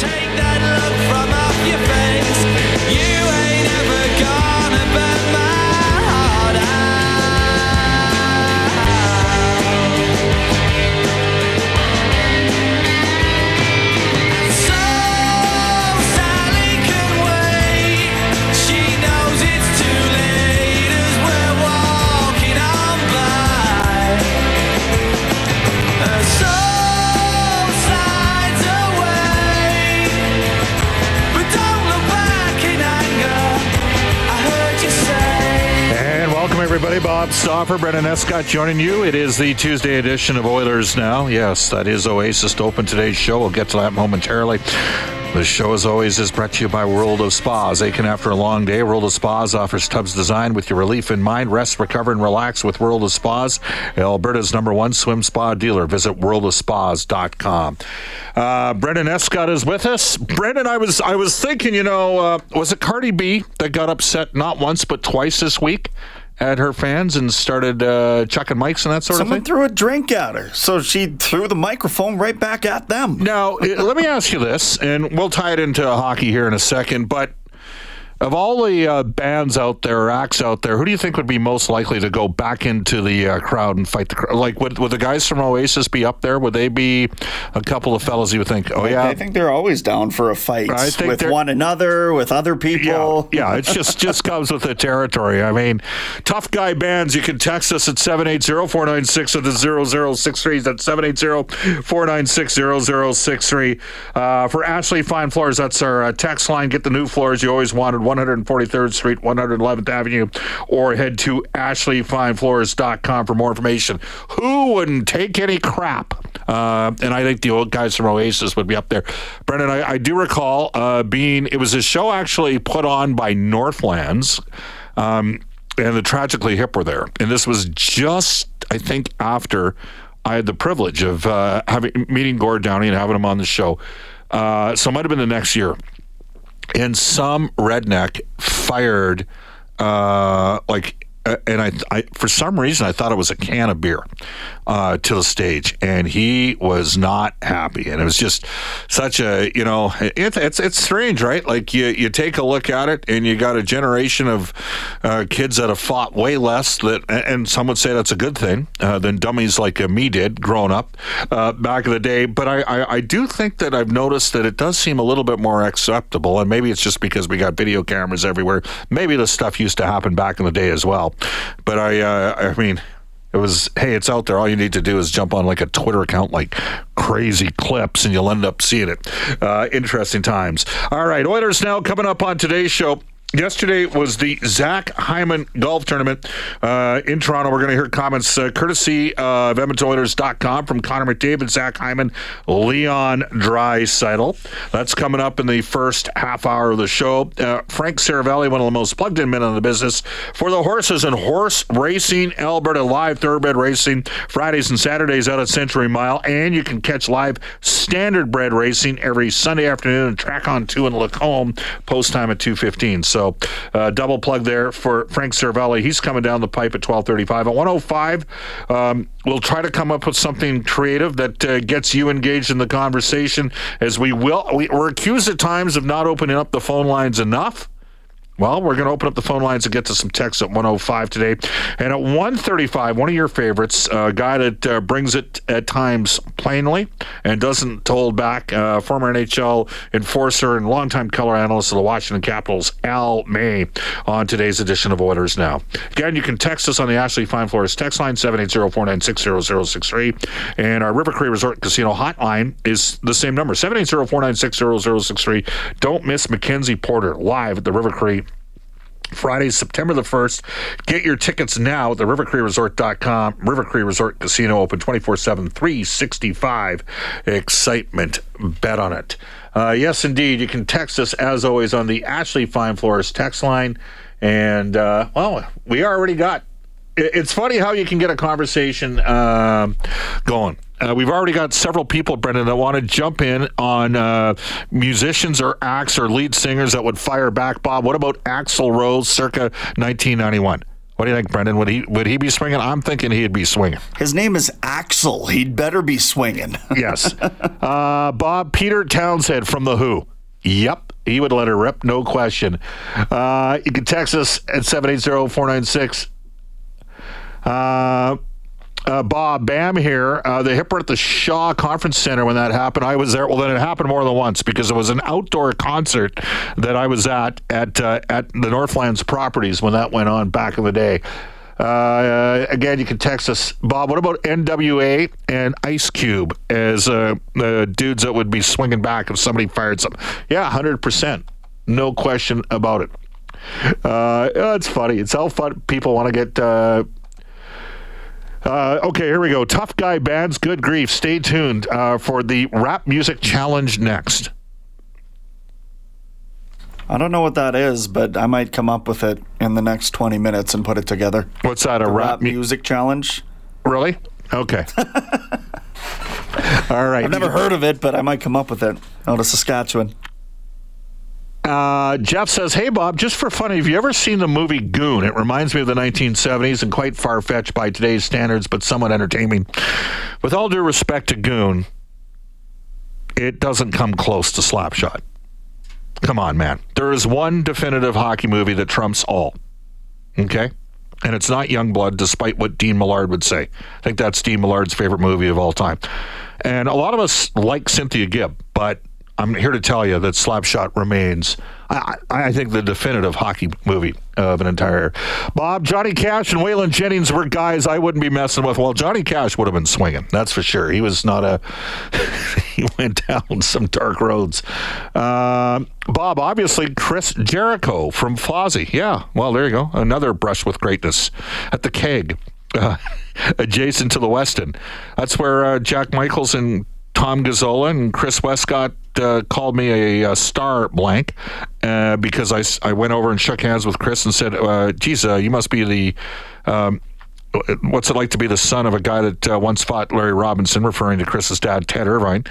Take that look from off your face. Stauffer, Brendan Escott joining you. It is the Tuesday edition of Oilers Now. Yes, that is Oasis to open today's show. We'll get to that momentarily. The show, as always, is brought to you by World of Spas. Aching after a long day, World of Spas offers tubs designed with your relief in mind. Rest, recover, and relax with World of Spas, Alberta's number one swim spa dealer. Visit worldofspas.com. Uh, Brendan Escott is with us. Brendan, I was I was thinking, you know, uh, was it Cardi B that got upset not once but twice this week at her fans and started uh, chucking mics and that sort Someone of thing? Someone threw a drink at her, so she threw the microphone right back at them. Now, let me ask you this, and we'll tie it into hockey here in a second. But of all the uh, bands out there, or acts out there, who do you think would be most likely to go back into the uh, crowd and fight the crowd? Like, would, would the guys from Oasis be up there? Would they be a couple of fellas you would think, oh, yeah? I think they're always down for a fight with one another, with other people. yeah, yeah it just just comes with the territory. I mean, tough guy bands. You can text us at 780-496 at 0063. That's 780-496-0063. Uh, for Ashley Fine Floors, that's our uh, text line. Get the new floors you always wanted, 143rd Street, 111th Avenue, or head to ashleyfinefloors.com for more information. Who wouldn't take any crap? Uh, and I think the old guys from Oasis would be up there. Brendan, I, I do recall uh, being, it was a show actually put on by Northlands. Um, and the Tragically Hip were there. And this was just, I think, after I had the privilege of uh, having meeting Gord Downie and having him on the show. Uh, so it might have been the next year. And some redneck fired, uh, like, and I, I, for some reason, I thought it was a can of beer uh, to the stage, and he was not happy. And it was just such a, you know, it, it's it's strange, right? Like you you take a look at it, and you got a generation of uh, kids that have fought way less that, and some would say that's a good thing uh, than dummies like uh, me did growing up uh, back in the day. But I, I I do think that I've noticed that it does seem a little bit more acceptable, and maybe it's just because we got video cameras everywhere. Maybe the stuff used to happen back in the day as well. But I uh, I mean. It was, hey, it's out there. All you need to do is jump on like a Twitter account, like crazy clips, and you'll end up seeing it. Uh, interesting times. All right, Oilers now coming up on today's show. Yesterday was the Zach Hyman Golf Tournament uh, in Toronto. We're going to hear comments uh, courtesy of EdmontonOilers.com from Connor McDavid, Zach Hyman, Leon Draisaitl. That's coming up in the first half hour of the show. Uh, Frank Seravalli, one of the most plugged-in men in the business for the horses and horse racing, Alberta live thoroughbred racing Fridays and Saturdays out at Century Mile, and you can catch live standardbred racing every Sunday afternoon and track on two in Lacombe post time at 2:15. So uh, double plug there for Frank Seravalli. He's coming down the pipe at 12:35. At 105, um, we'll try to come up with something creative that uh, gets you engaged in the conversation. As we will, we, we're accused at times of not opening up the phone lines enough. Well, we're going to open up the phone lines and get to some texts at 105 today. And at 135, one of your favorites, a guy that uh, brings it at times plainly and doesn't hold back, uh, former NHL enforcer and longtime color analyst of the Washington Capitals, Al May, on today's edition of Oilers Now. Again, you can text us on the Ashley Fine Floors text line, 780-496-0063. And our River Cree Resort Casino hotline is the same number, 780-496-0063. Don't miss Mackenzie Porter live at the River Cree Friday, September the 1st. Get your tickets now at the rivercreeresort.com. River Cree Resort Casino open 24 7, 365. Excitement. Bet on it. Uh, yes, indeed. You can text us, as always, on the Ashley Fine Floors text line. And, uh, well, we already got. It's funny how you can get a conversation um, going. Uh, we've already got several people, Brendan, that want to jump in on uh, musicians or acts or lead singers that would fire back. Bob, what about Axl Rose circa 1991? What do you think, Brendan? Would he would he be swinging? I'm thinking he'd be swinging. His name is Axl. He'd better be swinging. yes. Uh, Bob Peter Townshend from The Who. Yep. He would let her rip, no question. Uh, you can text us at 780 496 uh, uh, Bob Bam here. Uh, the Hipper at the Shaw Conference Center when that happened. I was there. Well, then it happened more than once because it was an outdoor concert that I was at at uh, at the Northlands Properties when that went on back in the day. Uh, again, you can text us, Bob. What about NWA and Ice Cube as uh, dudes that would be swinging back if somebody fired something? Yeah, hundred percent, no question about it. Uh, it's funny. It's how fun people want to get uh, okay, here we go. Tough guy bands, good grief. Stay tuned uh, for the rap music challenge next. I don't know what that is, but I might come up with it in the next 20 minutes and put it together. What's that? A rap, rap mu- music challenge? Really? Okay. All right. I've never heard of it, but I might come up with it out of Saskatchewan. Uh, Jeff says, "Hey Bob, just for fun, have you ever seen the movie Goon? It reminds me of the 1970s and quite far fetched by today's standards, but somewhat entertaining. With all due respect to Goon, it doesn't come close to Slapshot. Come on, man. There is one definitive hockey movie that trumps all. Okay." And it's not Youngblood, despite what Dean Millard would say. I think that's Dean Millard's favorite movie of all time. And a lot of us like Cynthia Gibb, but I'm here to tell you that Slapshot remains, I, I think, the definitive hockey movie of an entire. Bob, Johnny Cash, and Waylon Jennings were guys I wouldn't be messing with. Well, Johnny Cash would have been swinging, that's for sure. He was not a. he went down some dark roads. Um Bob, obviously, Chris Jericho from Fozzy. Yeah, well, there you go. Another brush with greatness at the keg. Uh, adjacent to the Westin. That's where uh, Jack Michaels and Tom Gazzola and Chris Westcott uh, called me a, a star blank uh, because I went over and shook hands with Chris and said, uh, geez, uh, you must be the. Um, What's it like to be the son of a guy that uh, once fought Larry Robinson, referring to Chris's dad, Ted Irvine?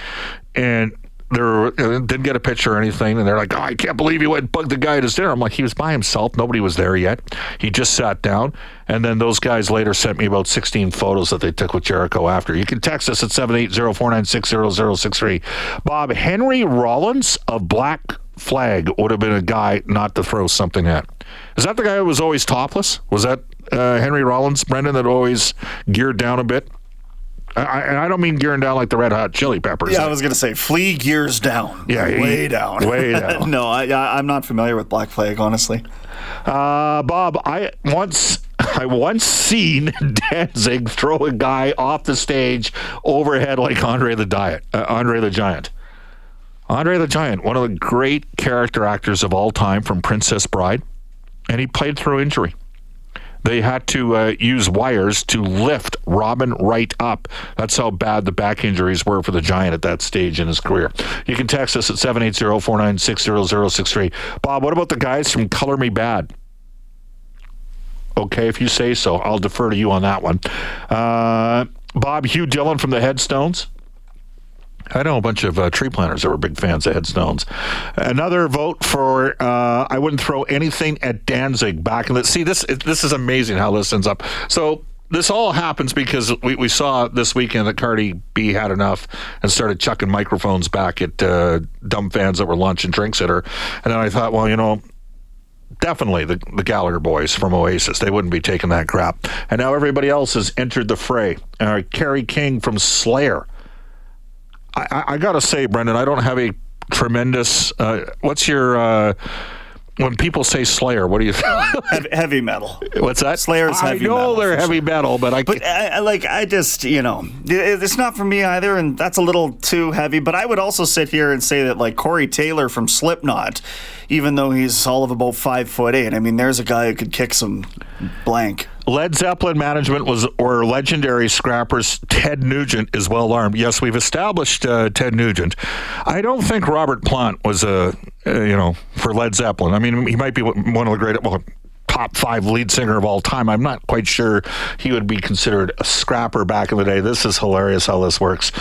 And they uh, didn't get a picture or anything. And they're like, oh, I can't believe you went and bugged the guy at his dinner. I'm like, he was by himself. Nobody was there yet. He just sat down. And then those guys later sent me about 16 photos that they took with Jericho after. You can text us at 780-496-0063. Bob, Henry Rollins of Black Flag would have been a guy not to throw something at. Is that the guy who was always topless? Was that uh, Henry Rollins, Brendan, that always geared down a bit? I, and I don't mean gearing down like the Red Hot Chili Peppers. Yeah, I was going to say, flea gears down. Yeah, he- way down. way down. no, I, I, I'm not familiar with Black Flag, honestly. Uh, Bob, I once I once seen Danzig throw a guy off the stage overhead like Andre the Diet, uh, Andre the Giant. Andre the Giant, one of the great character actors of all time from Princess Bride, and he played through injury. They had to uh, use wires to lift Robin Wright up. That's how bad the back injuries were for the Giant at that stage in his career. You can text us at 780 496 0063. Bob, what about the guys from Color Me Badd? Okay, if you say so, I'll defer to you on that one. Uh, Bob Hugh Dillon from the Headstones. I know a bunch of uh, tree planters that were big fans of Headstones. Another vote for uh, I wouldn't throw anything at Danzig back in the. See, this this is amazing how this ends up. So this all happens because we, we saw this weekend that Cardi B had enough and started chucking microphones back at uh, dumb fans that were lunch and drinks at her. And then I thought, well, you know, definitely the, the Gallagher boys from Oasis. They wouldn't be taking that crap. And now everybody else has entered the fray. Uh, Kerry King from Slayer. I, I, I got to say, Brendan, I don't have a tremendous. Uh, what's your. Uh, when people say Slayer, what do you? Heavy, heavy metal. What's that? Slayer's I heavy know metal, they're heavy metal, but I. But I, I like I just you know it's not for me either, and that's a little too heavy. But I would also sit here and say that like Corey Taylor from Slipknot, even though he's all of about five foot eight, I mean there's a guy who could kick some blank. Led Zeppelin management was or legendary scrappers. Ted Nugent is well armed. Yes, we've established uh, Ted Nugent. I don't think Robert Plant was a uh, you know for Led Zeppelin. I mean, he might be one of the great well, top five lead singer of all time. I'm not quite sure he would be considered a scrapper back in the day. This is hilarious how this works.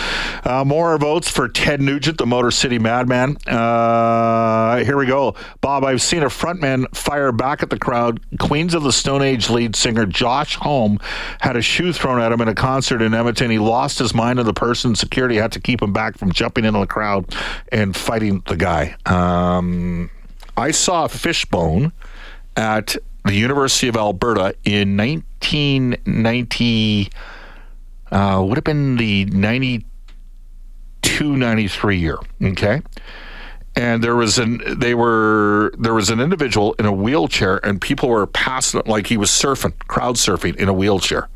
Uh, more votes for Ted Nugent, the Motor City Madman. Uh, here we go. Bob, I've seen a frontman fire back at the crowd. Queens of the Stone Age lead singer Josh Homme had a shoe thrown at him in a concert in Edmonton. He lost his mind, and the person security had to keep him back from jumping into the crowd and fighting the guy. Um, I saw Fishbone at the University of Alberta in 1990. Uh, would have been the 92, 93 year. Okay. And there was an they were there was an individual in a wheelchair, and people were passing like he was surfing, crowd surfing in a wheelchair.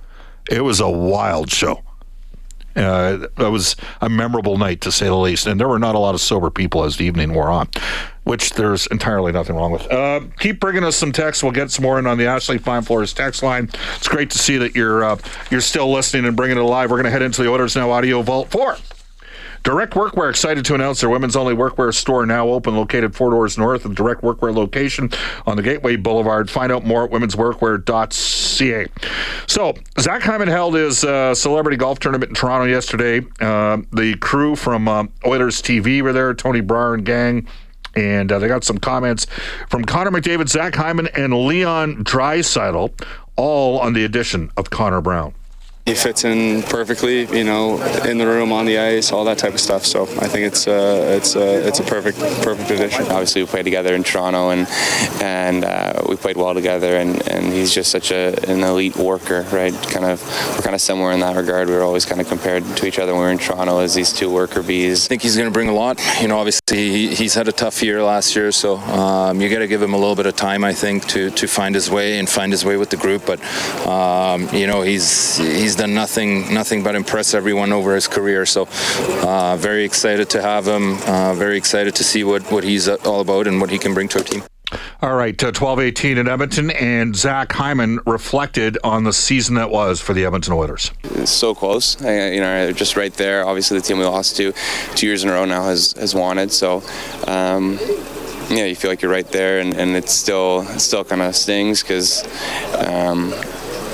It was a wild show. Uh, it was a memorable night to say the least, and there were not a lot of sober people as the evening wore on, which there's entirely nothing wrong with. Uh, keep bringing us some texts. We'll get some more in on the Ashley Fine Floors text line. It's great to see that you're uh, you're still listening and bringing it alive. We're going to head into the Oilers Now Audio Vault Four. Direct Workwear excited to announce their women's only workwear store now open, located four doors north of Direct Workwear location on the Gateway Boulevard. Find out more at womensworkwear.ca. So, Zach Hyman held his uh, celebrity golf tournament in Toronto yesterday. Uh, the crew from uh, Oilers TV were there, Tony Brar and gang. And uh, they got some comments from Connor McDavid, Zach Hyman, and Leon Draisaitl, all on the addition of Connor Brown. He fits in perfectly, you know, in the room, on the ice, all that type of stuff. So I think it's uh, it's uh, it's a perfect perfect addition. Obviously, we played together in Toronto, and and uh, we played well together. And, and he's just such a, an elite worker, right? Kind of we're kind of similar in that regard. We were always kind of compared to each other when we were in Toronto as these two worker bees. I think he's going to bring a lot. You know, obviously he, he's had a tough year last year, so um, you got to give him a little bit of time, I think, to, to find his way and find his way with the group. But um, you know, he's he's done nothing nothing but impress everyone over his career. So uh, very excited to have him. Uh, very excited to see what what he's all about and what he can bring to our team. All right, uh, 12-18 in Edmonton, and Zach Hyman reflected on the season that was for the Edmonton Oilers. It's so close, I, you know, just right there. Obviously, the team we lost to two years in a row now has has wanted. So. Um, yeah, you feel like you're right there, and, and it still it still kind of stings because, um,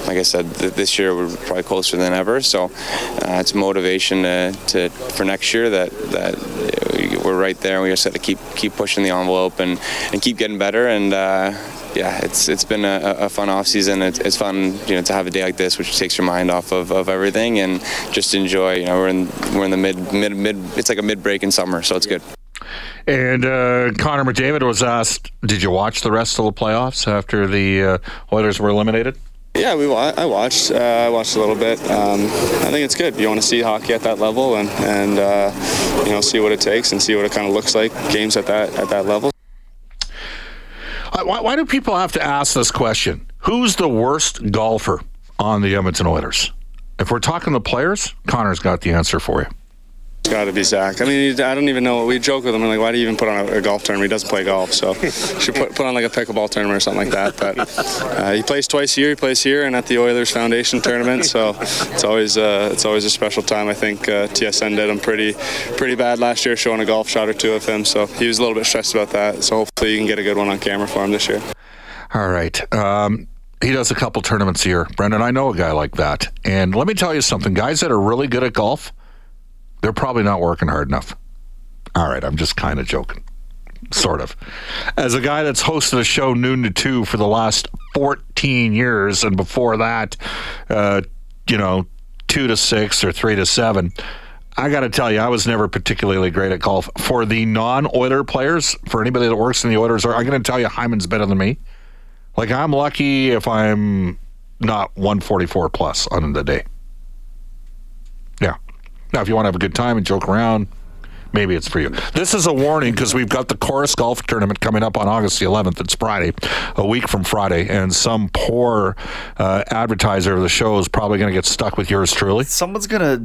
like I said, th- this year we're probably closer than ever. So uh, it's motivation to, to for next year that that we're right there. and We just have to keep keep pushing the envelope and, and keep getting better. And uh, yeah, it's it's been a, a fun off season. It's, it's fun, you know, to have a day like this, which takes your mind off of, of everything and just enjoy. You know, we're in we're in the mid mid mid. It's like a mid break in summer, so it's good. And uh, Connor McDavid was asked, "Did you watch the rest of the playoffs after the uh, Oilers were eliminated?" Yeah, we I watched. Uh, I watched a little bit. Um, I think it's good. You want to see hockey at that level and and uh, you know see what it takes and see what it kind of looks like games at that at that level. Why, why do people have to ask this question? Who's the worst golfer on the Edmonton Oilers? If we're talking the players, Connor's got the answer for you. It's got to be Zach. I mean, I don't even know. We joke with him. Like, why do you even put on a, a golf tournament? He doesn't play golf, so should put, put on like a pickleball tournament or something like that. But uh, he plays twice a year. He plays here and at the Oilers Foundation tournament. So it's always uh, it's always a special time. I think uh, TSN did him pretty pretty bad last year, showing a golf shot or two of him. So he was a little bit stressed about that. So hopefully you can get a good one on camera for him this year. All right. Um, he does a couple tournaments year. Brendan, I know a guy like that. And let me tell you something guys that are really good at golf, they're probably not working hard enough. All right, I'm just kind of joking. Sort of. As a guy that's hosted a show noon to two for the last 14 years, and before that, uh, you know, two to six or three to seven, I got to tell you, I was never particularly great at golf. For the non Oiler players, for anybody that works in the Oilers, I'm going to tell you, Hyman's better than me. Like I'm lucky if I'm not 144 plus on the day. Now, if you want to have a good time and joke around, maybe it's for you. This is a warning because we've got the Corus Golf Tournament coming up on August the 11th. It's Friday, a week from Friday, and some poor uh, advertiser of the show is probably going to get stuck with yours truly. Someone's gonna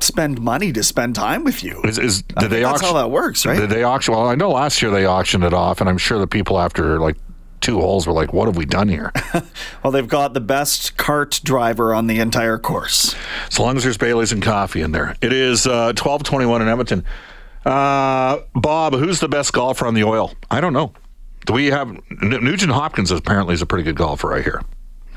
spend money to spend time with you. Is, is I did think they that's auction? how that works, right? Did they auction? Well, I know last year they auctioned it off, and I'm sure the people after like two holes were like, "What have we done here?" Well, they've got the best cart driver on the entire course. as long as there's Bailey's and coffee in there. It is uh, 12:21 in Edmonton. Uh, Bob, who's the best golfer on the oil? I don't know. Do we have N- Nugent Hopkins? Apparently, is a pretty good golfer. I hear.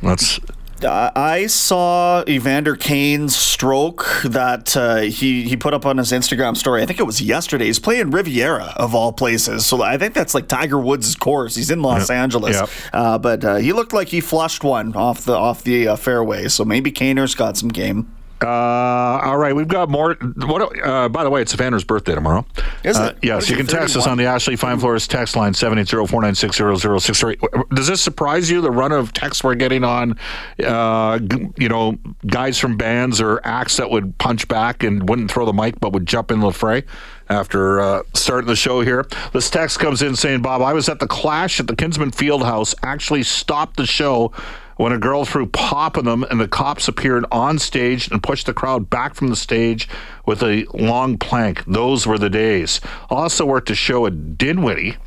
That's I saw Evander Kane's stroke that uh, he he put up on his Instagram story. I think it was yesterday. He's playing Riviera of all places, so I think that's like Tiger Woods' course. He's in Los Angeles, Yep. uh, but uh, he looked like he flushed one off the off the uh, fairway. So maybe Kaner's got some game. Uh, all right, we've got more. What? Uh, by the way, it's Evander's birthday tomorrow. Is Uh, it? yes, you can text us on the Ashley Fine Floors text line 780-496-0063. Does this surprise you, the run of texts we're getting on, uh, you know, guys from bands or acts that would punch back and wouldn't throw the mic but would jump in the fray after uh, starting the show here? This text comes in saying, Bob, I was at the Clash at the Kinsmen Fieldhouse, actually stopped the show when a girl threw pop in them and the cops appeared on stage and pushed the crowd back from the stage with a long plank. Those were the days. Also worked a show at Dinwoodie.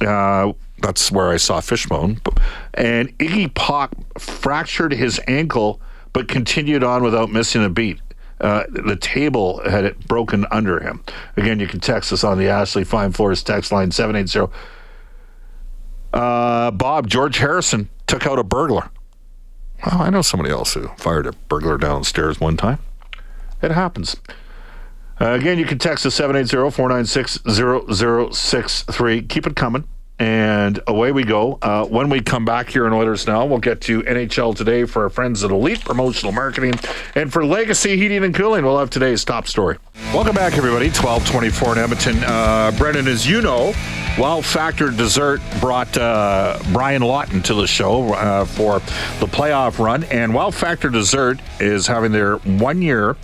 Uh, that's where I saw Fishbone. And Iggy Pop fractured his ankle but continued on without missing a beat. Uh, the table had it broken under him. Again, you can text us on the Ashley Fine Floors text line 780. Uh, Bob, George Harrison took out a burglar. Well, I know somebody else who fired a burglar downstairs one time. It happens. Uh, again, you can text us 780 496 0063. Keep it coming. And away we go. Uh, when we come back here in Oilers Now, we'll get to NHL Today for our friends at Elite Promotional Marketing. And for Legacy Heating and Cooling, we'll have today's top story. Welcome back, everybody. 1224 in Edmonton. Uh, Brendan, as you know, Wow Factor Dessert brought uh, Brian Lawton to the show uh, for the playoff run. And Wow Factor Dessert is having their one year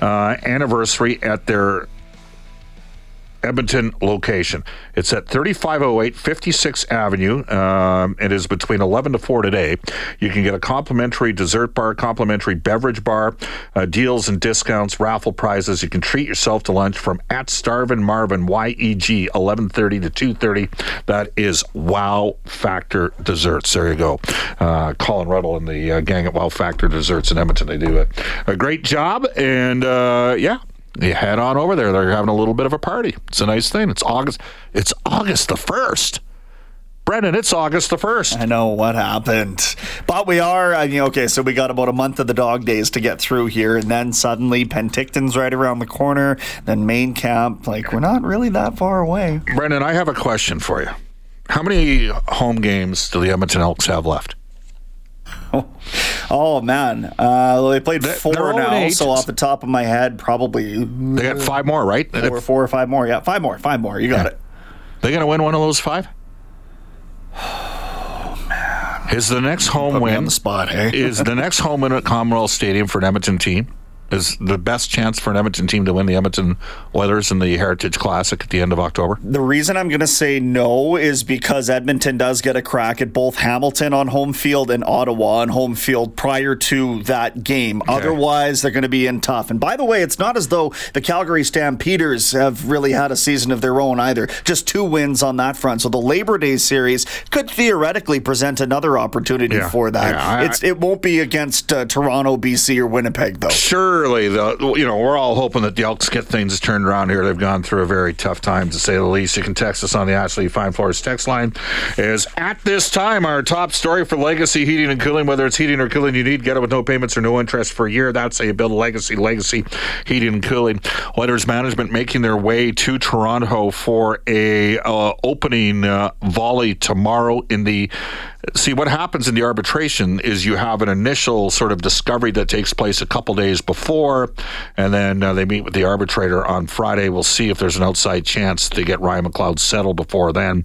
uh, anniversary at their Edmonton location. It's at 3508 56th Avenue. Um, it is between 11 to 4 today. You can get a complimentary dessert bar, complimentary beverage bar, uh, deals and discounts, raffle prizes. You can treat yourself to lunch from at Starvin Marvin, YEG, 1130 to 230. That is Wow Factor Desserts. There you go. Uh, Colin Ruddle and the uh, gang at Wow Factor Desserts in Edmonton. They do a, a great job. And uh, yeah, you head on over there. They're having a little bit of a party. It's a nice thing. It's August. It's August the first. Brendan, it's August the first. I know what happened, but we are. Uh, I mean, okay, so we got about a month of the dog days to get through here, and then suddenly Penticton's right around the corner. Then main camp, like we're not really that far away. Brendan, I have a question for you. How many home games do the Edmonton Elks have left? Oh man, uh, they played four now. eight. So off the top of my head, probably They got five more, right? four, four or five more. Yeah, five more, five more. You got it. They going to win one of those five? Is the next home me on win the spot, hey? is the next home win at Commonwealth Stadium for an Edmonton team? Is the best chance for an Edmonton team to win the Edmonton Oilers in the Heritage Classic at the end of October? The reason I'm going to say no is because Edmonton does get a crack at both Hamilton on home field and Ottawa on home field prior to that game. Otherwise, they're going to be in tough. And by the way, it's not as though the Calgary Stampeders have really had a season of their own either. Just two wins on that front. So the Labor Day series could theoretically present another opportunity Yeah. for that. Yeah, I- it's it won't be against uh, Toronto, BC, or Winnipeg though. Surely, the you know we're all hoping that the Elks get things turned around here. They've gone through a very tough time to say the least. You can text us on the Ashley Fine Floors text line. Is at this time our top story for Legacy Heating and Cooling. Whether it's heating or cooling you need, get it with no payments or no interest for a year. That's how you build legacy. Legacy Heating and Cooling. Oilers management making their way to Toronto for a uh, opening uh, volley tomorrow in the see what happens in the arbitration is you have an initial sort of discovery that takes place a couple days before, and then uh, they meet with the arbitrator on Friday. We'll see if there's an outside chance to get Ryan McLeod settled before then.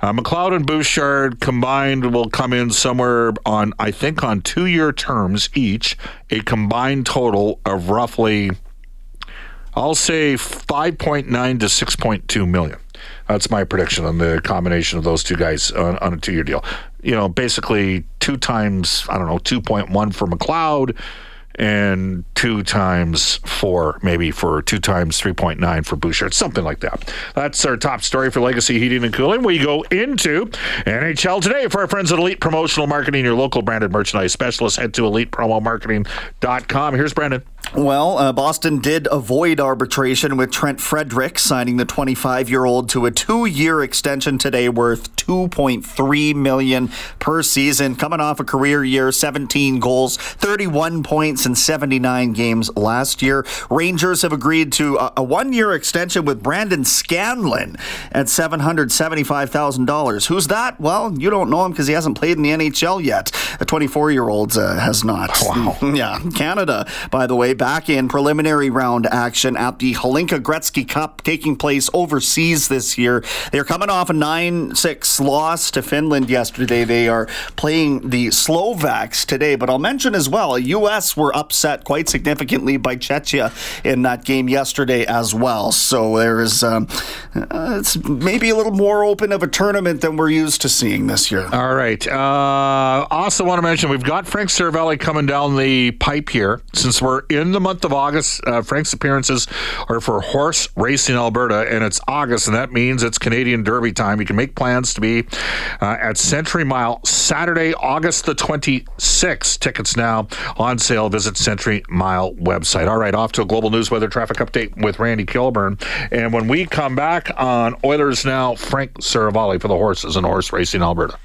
Uh, McLeod and Bouchard combined will come in somewhere on, I think, on two year terms each, a combined total of roughly, I'll say 5.9 to 6.2 million. That's my prediction on the combination of those two guys on, on a two year deal. You know, basically two times, I don't know, 2.1 for McLeod and two times four, maybe for two times 3.9 for Bouchard, something like that. That's our top story for Legacy Heating and Cooling. We go into NHL today for our friends at Elite Promotional Marketing, your local branded merchandise specialist. Head to elitepromomarketing.com. Here's Brandon. Well, uh, Boston did avoid arbitration with Trent Frederic, signing the 25-year-old to a two-year extension today worth 2.3 million per season. Coming off a career year, 17 goals, 31 points in 79 games last year. Rangers have agreed to a, a one-year extension with Brandon Scanlin at $775,000. Who's that? Well, you don't know him because he hasn't played in the NHL yet. A 24-year-old uh, has not. Wow. yeah, Canada, by the way, back in preliminary round action at the Hlinka Gretzky Cup taking place overseas this year. They're coming off a 9 6 loss to Finland yesterday. They are playing the Slovaks today. But I'll mention as well, a U.S. were upset quite significantly by Czechia in that game yesterday as well. So there is, um, uh, it's maybe a little more open of a tournament than we're used to seeing this year. All right. Uh, also, want to mention we've got Frank Seravalli coming down the pipe here. Since we're in the month of August, uh, Frank's appearances are for Horse Racing Alberta, and it's August, and that means it's Canadian Derby time. You can make plans to be uh, at Century Mile Saturday, August the 26th. Tickets now on sale. Visit Century Mile website. All right, off to a global news weather traffic update with Randy Kilburn. And when we come back on Oilers Now, Frank Seravalli for the horses and Horse Racing Alberta.